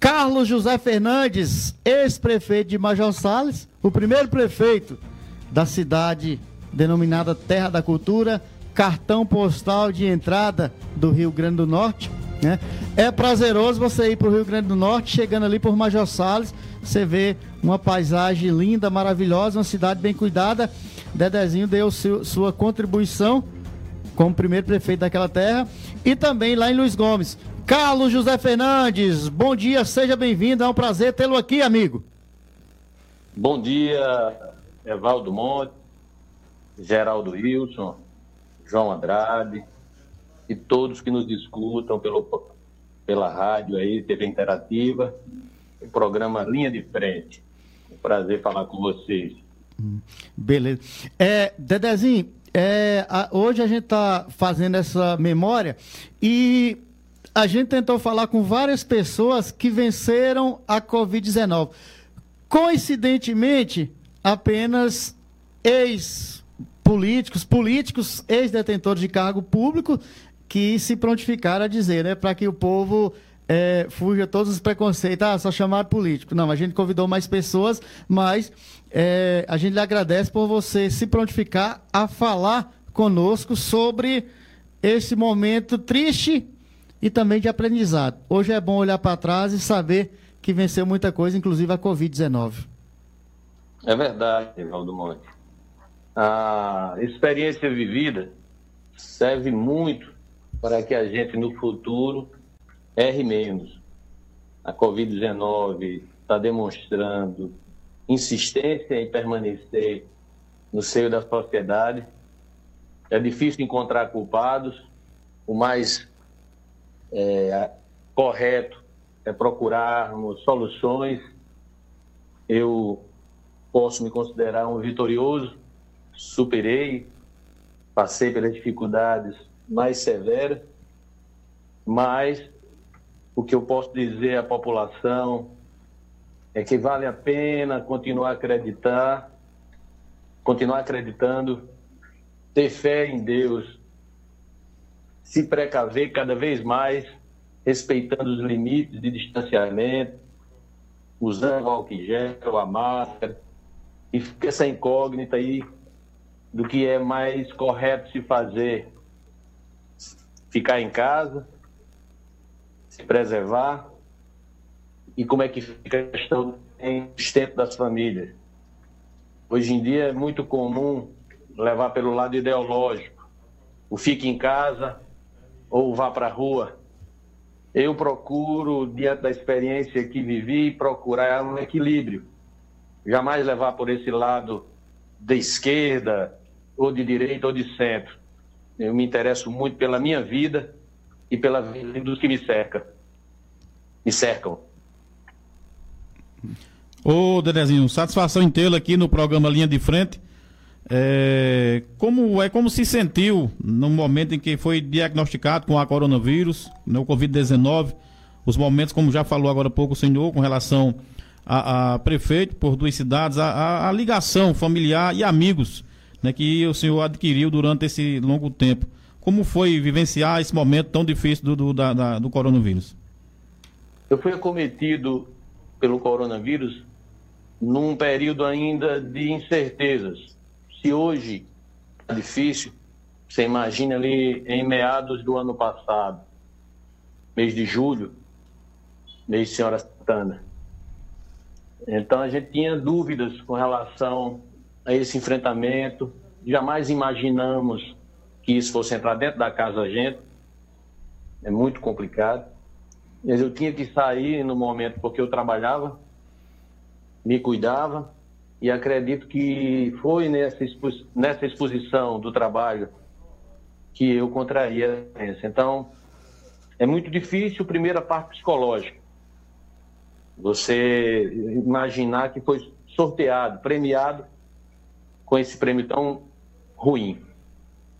Carlos José Fernandes, ex-prefeito de Major Salles, o primeiro prefeito da cidade denominada Terra da Cultura, cartão postal de entrada do Rio Grande do Norte. Né? É prazeroso você ir para o Rio Grande do Norte, chegando ali por Major Salles, você vê uma paisagem linda, maravilhosa, uma cidade bem cuidada. Dedezinho deu seu, sua contribuição como primeiro prefeito daquela terra. E também lá em Luiz Gomes. Carlos José Fernandes, bom dia, seja bem-vindo. É um prazer tê-lo aqui, amigo. Bom dia, Evaldo Monte, Geraldo Wilson, João Andrade e todos que nos escutam pelo, pela rádio aí, TV Interativa, o programa Linha de Frente. Um prazer falar com vocês. Beleza. É, Dedezinho, é, a, hoje a gente está fazendo essa memória e a gente tentou falar com várias pessoas que venceram a Covid-19. Coincidentemente, apenas ex-políticos, políticos, ex-detentores de cargo público que se prontificaram a dizer, né, para que o povo é, fuja todos os preconceitos, ah, só chamar político. Não, a gente convidou mais pessoas, mas é, a gente lhe agradece por você se prontificar a falar conosco sobre esse momento triste e também de aprendizado. Hoje é bom olhar para trás e saber que venceu muita coisa, inclusive a Covid-19. É verdade, Valdo Monte. A experiência vivida serve muito para que a gente no futuro erre menos. A Covid-19 está demonstrando insistência em permanecer no seio da sociedade. É difícil encontrar culpados. O mais é, correto é procurarmos soluções. Eu posso me considerar um vitorioso, superei, passei pelas dificuldades mais severas, mas o que eu posso dizer à população é que vale a pena continuar acreditar, continuar acreditando, ter fé em Deus, se precaver cada vez mais, respeitando os limites de distanciamento, usando álcool em gel, a máscara, e fica essa incógnita aí do que é mais correto se fazer. Ficar em casa, se preservar, e como é que fica a questão em sustento das famílias. Hoje em dia é muito comum levar pelo lado ideológico, o fique em casa ou vá para a rua. Eu procuro, diante da experiência que vivi, procurar um equilíbrio. Jamais levar por esse lado da esquerda, ou de direita, ou de centro. Eu me interesso muito pela minha vida e pela vida dos que me cercam. Me cercam. Ô, Dedezinho, satisfação em tê-lo aqui no programa Linha de Frente. É, como, é como se sentiu no momento em que foi diagnosticado com a coronavírus, no Covid-19, os momentos, como já falou agora há pouco o senhor, com relação a, a prefeito por duas cidades, a, a, a, ligação familiar e amigos né, que o senhor adquiriu durante esse longo tempo. Como foi vivenciar esse momento tão difícil do, do, da, da, do coronavírus? Eu fui acometido pelo coronavírus num período ainda de incertezas. Se hoje é difícil, você imagina ali em meados do ano passado, mês de julho, mês de Senhora Santana. Então a gente tinha dúvidas com relação a esse enfrentamento, jamais imaginamos que isso fosse entrar dentro da casa da gente, é muito complicado. Mas eu tinha que sair no momento porque eu trabalhava, me cuidava e acredito que foi nessa, nessa exposição do trabalho que eu contraí a doença. Então, é muito difícil, primeiro, a parte psicológica. Você imaginar que foi sorteado, premiado com esse prêmio tão ruim.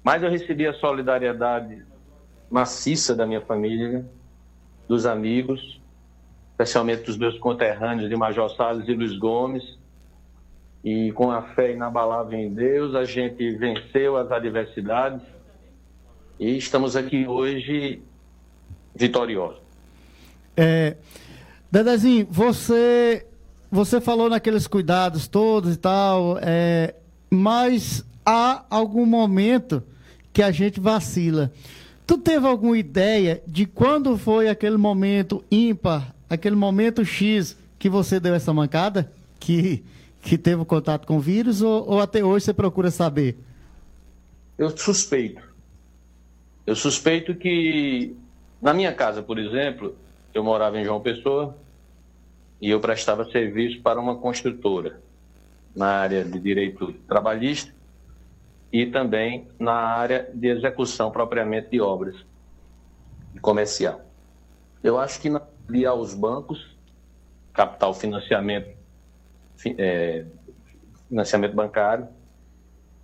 Mas eu recebi a solidariedade maciça da minha família, dos amigos, especialmente dos meus conterrâneos de Major Salles e Luiz Gomes. E com a fé inabalável em Deus, a gente venceu as adversidades e estamos aqui hoje vitoriosos. É, Dedezinho, você, você falou naqueles cuidados todos e tal, é, mas há algum momento que a gente vacila. Tu teve alguma ideia de quando foi aquele momento ímpar, aquele momento X que você deu essa mancada? Que, que teve contato com o vírus ou, ou até hoje você procura saber? Eu suspeito. Eu suspeito que na minha casa, por exemplo, eu morava em João Pessoa e eu prestava serviço para uma construtora na área de direito trabalhista e também na área de execução propriamente de obras comercial. Eu acho que ali aos bancos, capital financiamento, é, financiamento bancário,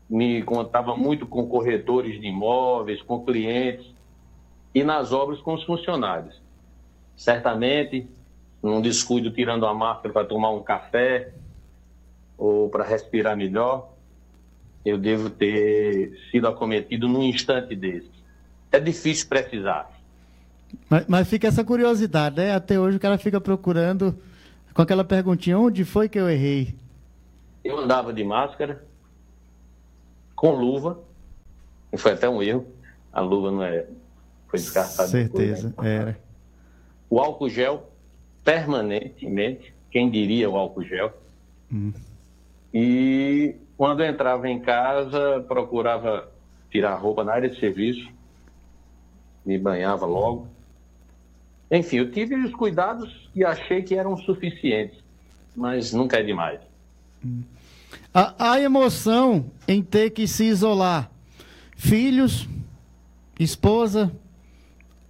me contava muito com corretores de imóveis, com clientes e nas obras com os funcionários. Certamente, num descuido tirando a máscara para tomar um café ou para respirar melhor, eu devo ter sido acometido num instante desse. É difícil precisar. Mas, mas, fica essa curiosidade, né? Até hoje o cara fica procurando com aquela perguntinha: onde foi que eu errei? Eu andava de máscara, com luva, foi até um erro. A luva não é. Foi descartada. Certeza, depois, né? era. O álcool gel, permanentemente. Quem diria o álcool gel? Hum. E quando eu entrava em casa, procurava tirar a roupa na área de serviço, me banhava logo. Enfim, eu tive os cuidados e achei que eram suficientes, mas nunca é demais. A, a emoção em ter que se isolar, filhos, esposa,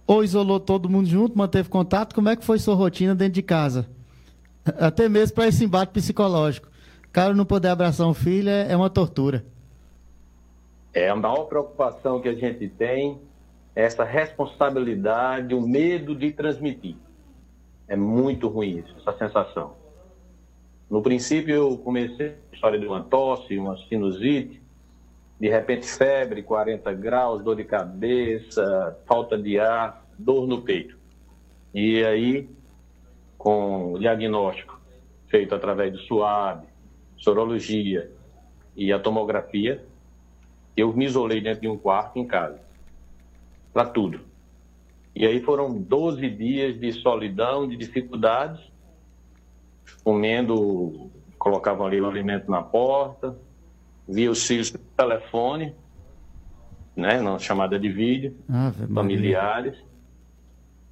ou isolou todo mundo junto, manteve contato? Como é que foi sua rotina dentro de casa? Até mesmo para esse embate psicológico cara não poder abraçar um filho é, é uma tortura. É a maior preocupação que a gente tem, essa responsabilidade, o medo de transmitir. É muito ruim isso, essa sensação. No princípio, eu comecei a história de uma tosse, uma sinusite, de repente febre, 40 graus, dor de cabeça, falta de ar, dor no peito. E aí, com o diagnóstico feito através do suave, sorologia e a tomografia, eu me isolei dentro de um quarto em casa, para tudo. E aí foram 12 dias de solidão, de dificuldades, comendo, colocavam ali o alimento na porta, via os filhos pelo telefone, né, na chamada de vídeo, familiares.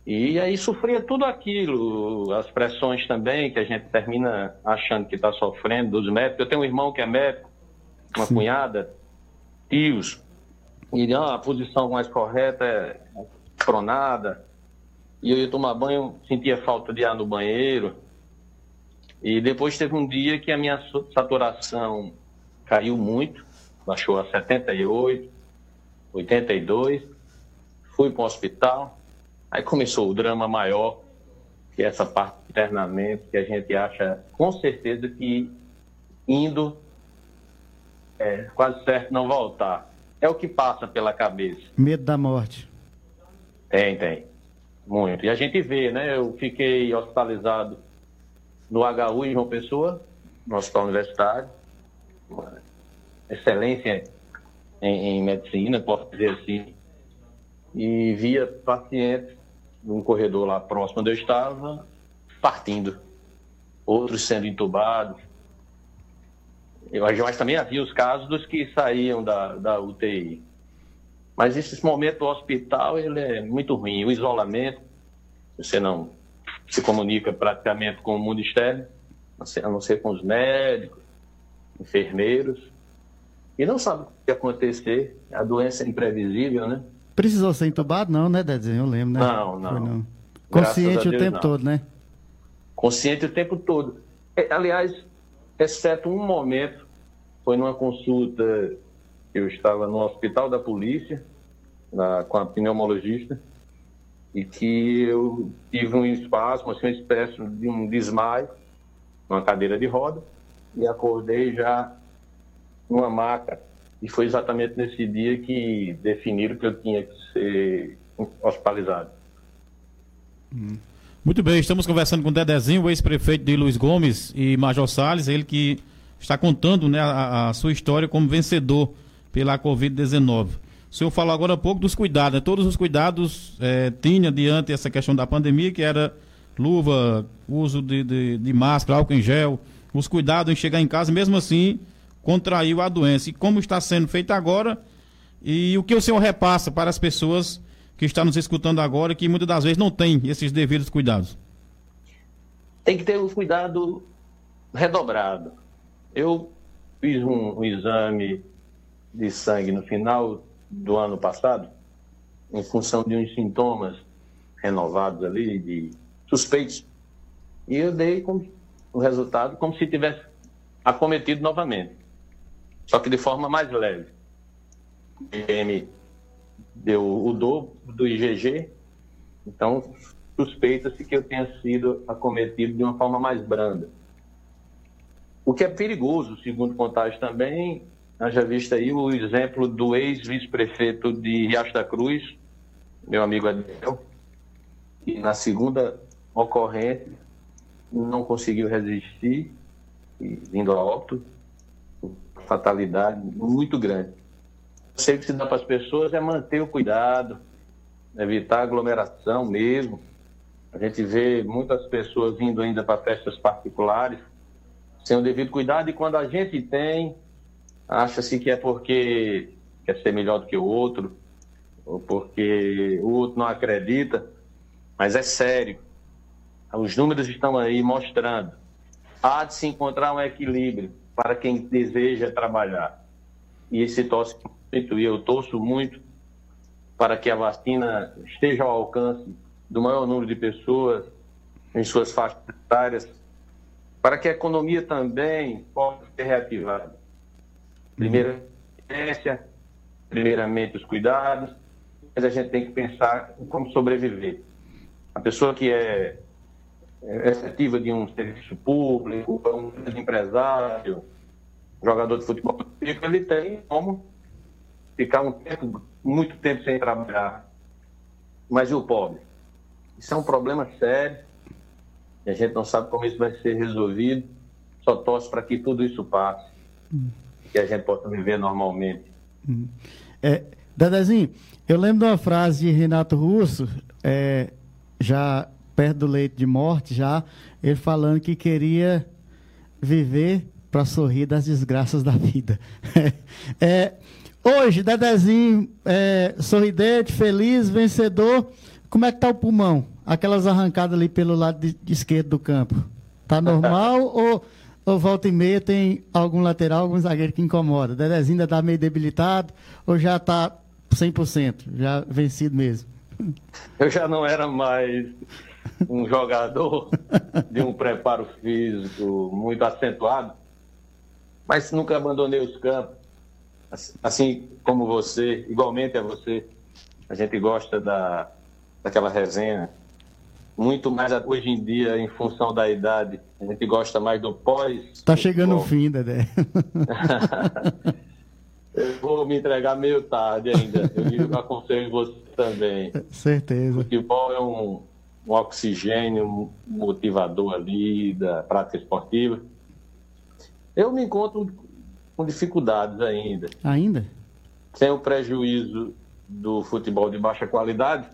E aí sofria tudo aquilo, as pressões também, que a gente termina achando que está sofrendo, dos médicos. Eu tenho um irmão que é médico, uma Sim. cunhada, tios, e ah, a posição mais correta é pronada. E eu ia tomar banho, sentia falta de ar no banheiro. E depois teve um dia que a minha saturação caiu muito, baixou a 78, 82. Fui para o hospital Aí começou o drama maior, que é essa parte de internamento, que a gente acha com certeza que indo é quase certo não voltar. É o que passa pela cabeça. Medo da morte. Tem, tem. Muito. E a gente vê, né? Eu fiquei hospitalizado no HU em João Pessoa, no Hospital Universitário. Excelência em, em medicina, posso dizer assim. E via pacientes num corredor lá próximo onde eu estava, partindo. Outros sendo entubados. Mas também havia os casos dos que saíam da, da UTI. Mas esse momento do hospital ele é muito ruim. O isolamento, você não se comunica praticamente com o mundo externo, a não ser com os médicos, enfermeiros, e não sabe o que acontecer. A doença é imprevisível, né? Precisou ser entubado? Não, né, Dezinho? Eu lembro, né? Não, não. Foi, não. Consciente Deus, o tempo não. todo, né? Consciente o tempo todo. É, aliás, exceto um momento, foi numa consulta, eu estava no hospital da polícia, na, com a pneumologista, e que eu tive um espasmo, assim, uma espécie de um desmaio, numa cadeira de roda, e acordei já numa maca e foi exatamente nesse dia que definiram que eu tinha que ser hospitalizado. Hum. Muito bem, estamos conversando com o Dedezinho, o ex-prefeito de Luiz Gomes e Major Salles, ele que está contando né, a, a sua história como vencedor pela Covid-19. O senhor falou agora há pouco dos cuidados, né? todos os cuidados é, tinha diante essa questão da pandemia, que era luva, uso de, de, de, máscara, álcool em gel, os cuidados em chegar em casa, mesmo assim contraiu a doença. E como está sendo feito agora, e o que o senhor repassa para as pessoas que estão nos escutando agora, que muitas das vezes não têm esses devidos cuidados? Tem que ter um cuidado redobrado. Eu fiz um, um exame de sangue no final do ano passado, em função de uns sintomas renovados ali, de suspeitos, e eu dei o resultado como se tivesse acometido novamente, só que de forma mais leve. O IgM deu o dobro do IgG, então suspeita-se que eu tenha sido acometido de uma forma mais branda. O que é perigoso, segundo contágio também, haja visto aí o exemplo do ex-vice-prefeito de Riacho da Cruz, meu amigo Adel, que na segunda ocorrência não conseguiu resistir, e vindo a óbito, fatalidade muito grande. Eu sei que se dá para as pessoas é manter o cuidado, evitar aglomeração mesmo. A gente vê muitas pessoas indo ainda para festas particulares sem o devido cuidado e quando a gente tem, acha-se que é porque quer ser melhor do que o outro, ou porque o outro não acredita, mas é sério. Os números estão aí mostrando. Há de se encontrar um equilíbrio para quem deseja trabalhar. E esse torce e eu torço muito para que a vacina esteja ao alcance do maior número de pessoas em suas faixas etárias, para que a economia também possa ser reativada. Primeiro, ciência, primeiramente os cuidados, mas a gente tem que pensar em como sobreviver. A pessoa que é, é efetiva de um serviço público, um empresário, jogador de futebol, ele tem como ficar um tempo, muito tempo sem trabalhar. Mas e o pobre? Isso é um problema sério. E a gente não sabe como isso vai ser resolvido. Só torce para que tudo isso passe. Hum. Que a gente possa viver normalmente. Hum. É, Dadezinho, eu lembro de uma frase de Renato Russo, é, já perto do leito de morte, já, ele falando que queria viver para sorrir das desgraças da vida. é, hoje, Dedezinho, é, sorridente, feliz, vencedor, como é que tá o pulmão? Aquelas arrancadas ali pelo lado de, de esquerdo do campo. Tá normal ou, ou volta e meia tem algum lateral, algum zagueiro que incomoda? Dedezinho ainda tá meio debilitado ou já tá 100%, já vencido mesmo? Eu já não era mais um jogador de um preparo físico muito acentuado, mas nunca abandonei os campos. Assim como você, igualmente a você, a gente gosta da, daquela resenha. Muito mais hoje em dia, em função da idade, a gente gosta mais do pós. Está chegando o fim, Dedé. Eu vou me entregar meio tarde ainda. Eu aconselho você também. Certeza. O futebol é um, um oxigênio motivador ali da prática esportiva. Eu me encontro com dificuldades ainda. Ainda? Sem o prejuízo do futebol de baixa qualidade.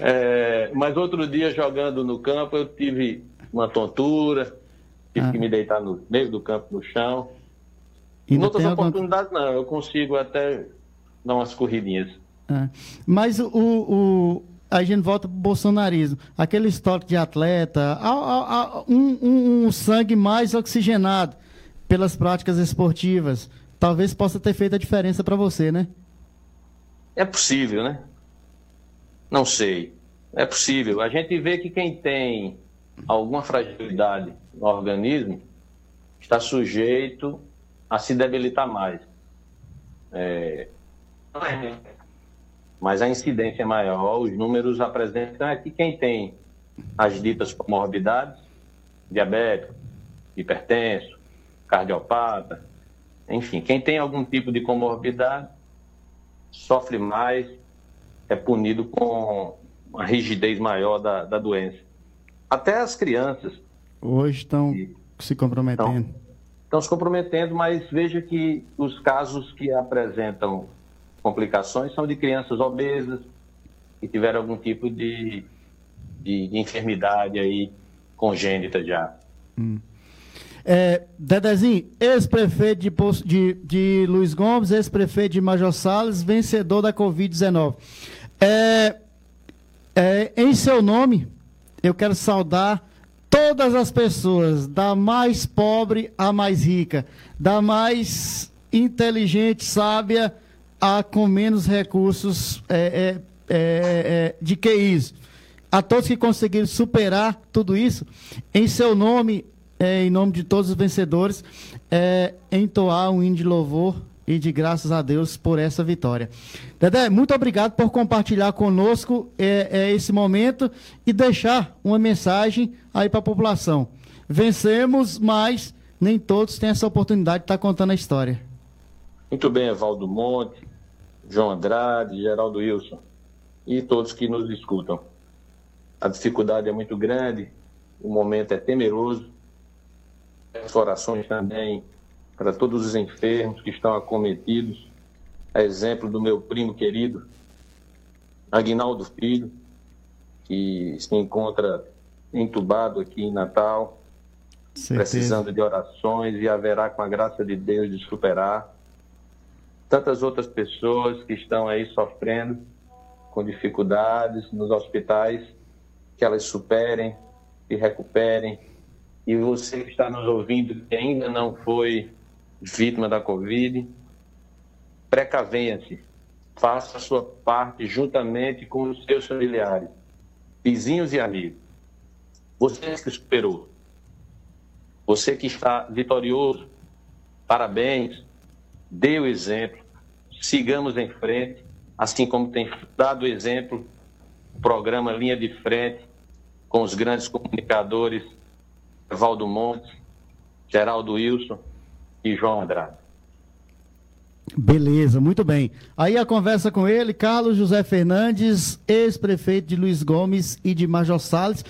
É, mas outro dia, jogando no campo, eu tive uma tontura, tive ah. que me deitar no meio do campo, no chão. Em outras oportunidades, alguma... não. Eu consigo até dar umas corridinhas. É. Mas o, o, a gente volta para o bolsonarismo. Aquele estoque de atleta, um, um, sangue mais oxigenado pelas práticas esportivas, talvez possa ter feito a diferença para você, né? É possível, né? Não sei. É possível. A gente vê que quem tem alguma fragilidade no organismo está sujeito a se debilitar mais. É, mas a incidência é maior, os números apresentam é que quem tem as ditas comorbidades, diabético, hipertenso, cardiopata, enfim, quem tem algum tipo de comorbidade sofre mais, é punido com uma rigidez maior da, da doença. Até as crianças. Hoje estão se comprometendo. Estão se comprometendo, mas veja que os casos que apresentam complicações são de crianças obesas, que tiveram algum tipo de, de, de enfermidade aí congênita já. Hum. É, Dedezinho, ex-prefeito de, de, de Luiz Gomes, ex-prefeito de Major Salles, vencedor da Covid-19. É, é, em seu nome, eu quero saudar todas as pessoas, da mais pobre à mais rica, da mais inteligente, sábia, a com menos recursos é, é, é, é de que isso. A todos que conseguiram superar tudo isso, em seu nome, é, em nome de todos os vencedores, é, entoar um hino de louvor e de graças a Deus por essa vitória. Dedé, muito obrigado por compartilhar conosco é, é esse momento e deixar uma mensagem aí para a população. Vencemos, mas nem todos têm essa oportunidade de estar tá contando a história. Muito bem, Evaldo Monte, João Andrade, Geraldo Wilson e todos que nos escutam. A dificuldade é muito grande, o momento é temeroso, orações também para todos os enfermos que estão acometidos, a exemplo do meu primo querido, Aguinaldo Filho, que se encontra entubado aqui em Natal, Certeza. precisando de orações e haverá, com a graça de Deus, de superar. Tantas outras pessoas que estão aí sofrendo com dificuldades nos hospitais, que elas superem e recuperem. E você que está nos ouvindo, que ainda não foi vítima da Covid, precavenha-se, faça a sua parte juntamente com os seus familiares, vizinhos e amigos. Você que superou, você que está vitorioso, parabéns, dê o exemplo, sigamos em frente, assim como tem dado exemplo o programa Linha de Frente, com os grandes comunicadores Valdo Montes, Geraldo Wilson, e João Andrade. Beleza, muito bem. Aí a conversa com ele, Carlos José Fernandes, ex-prefeito de Luiz Gomes e de Major Salles.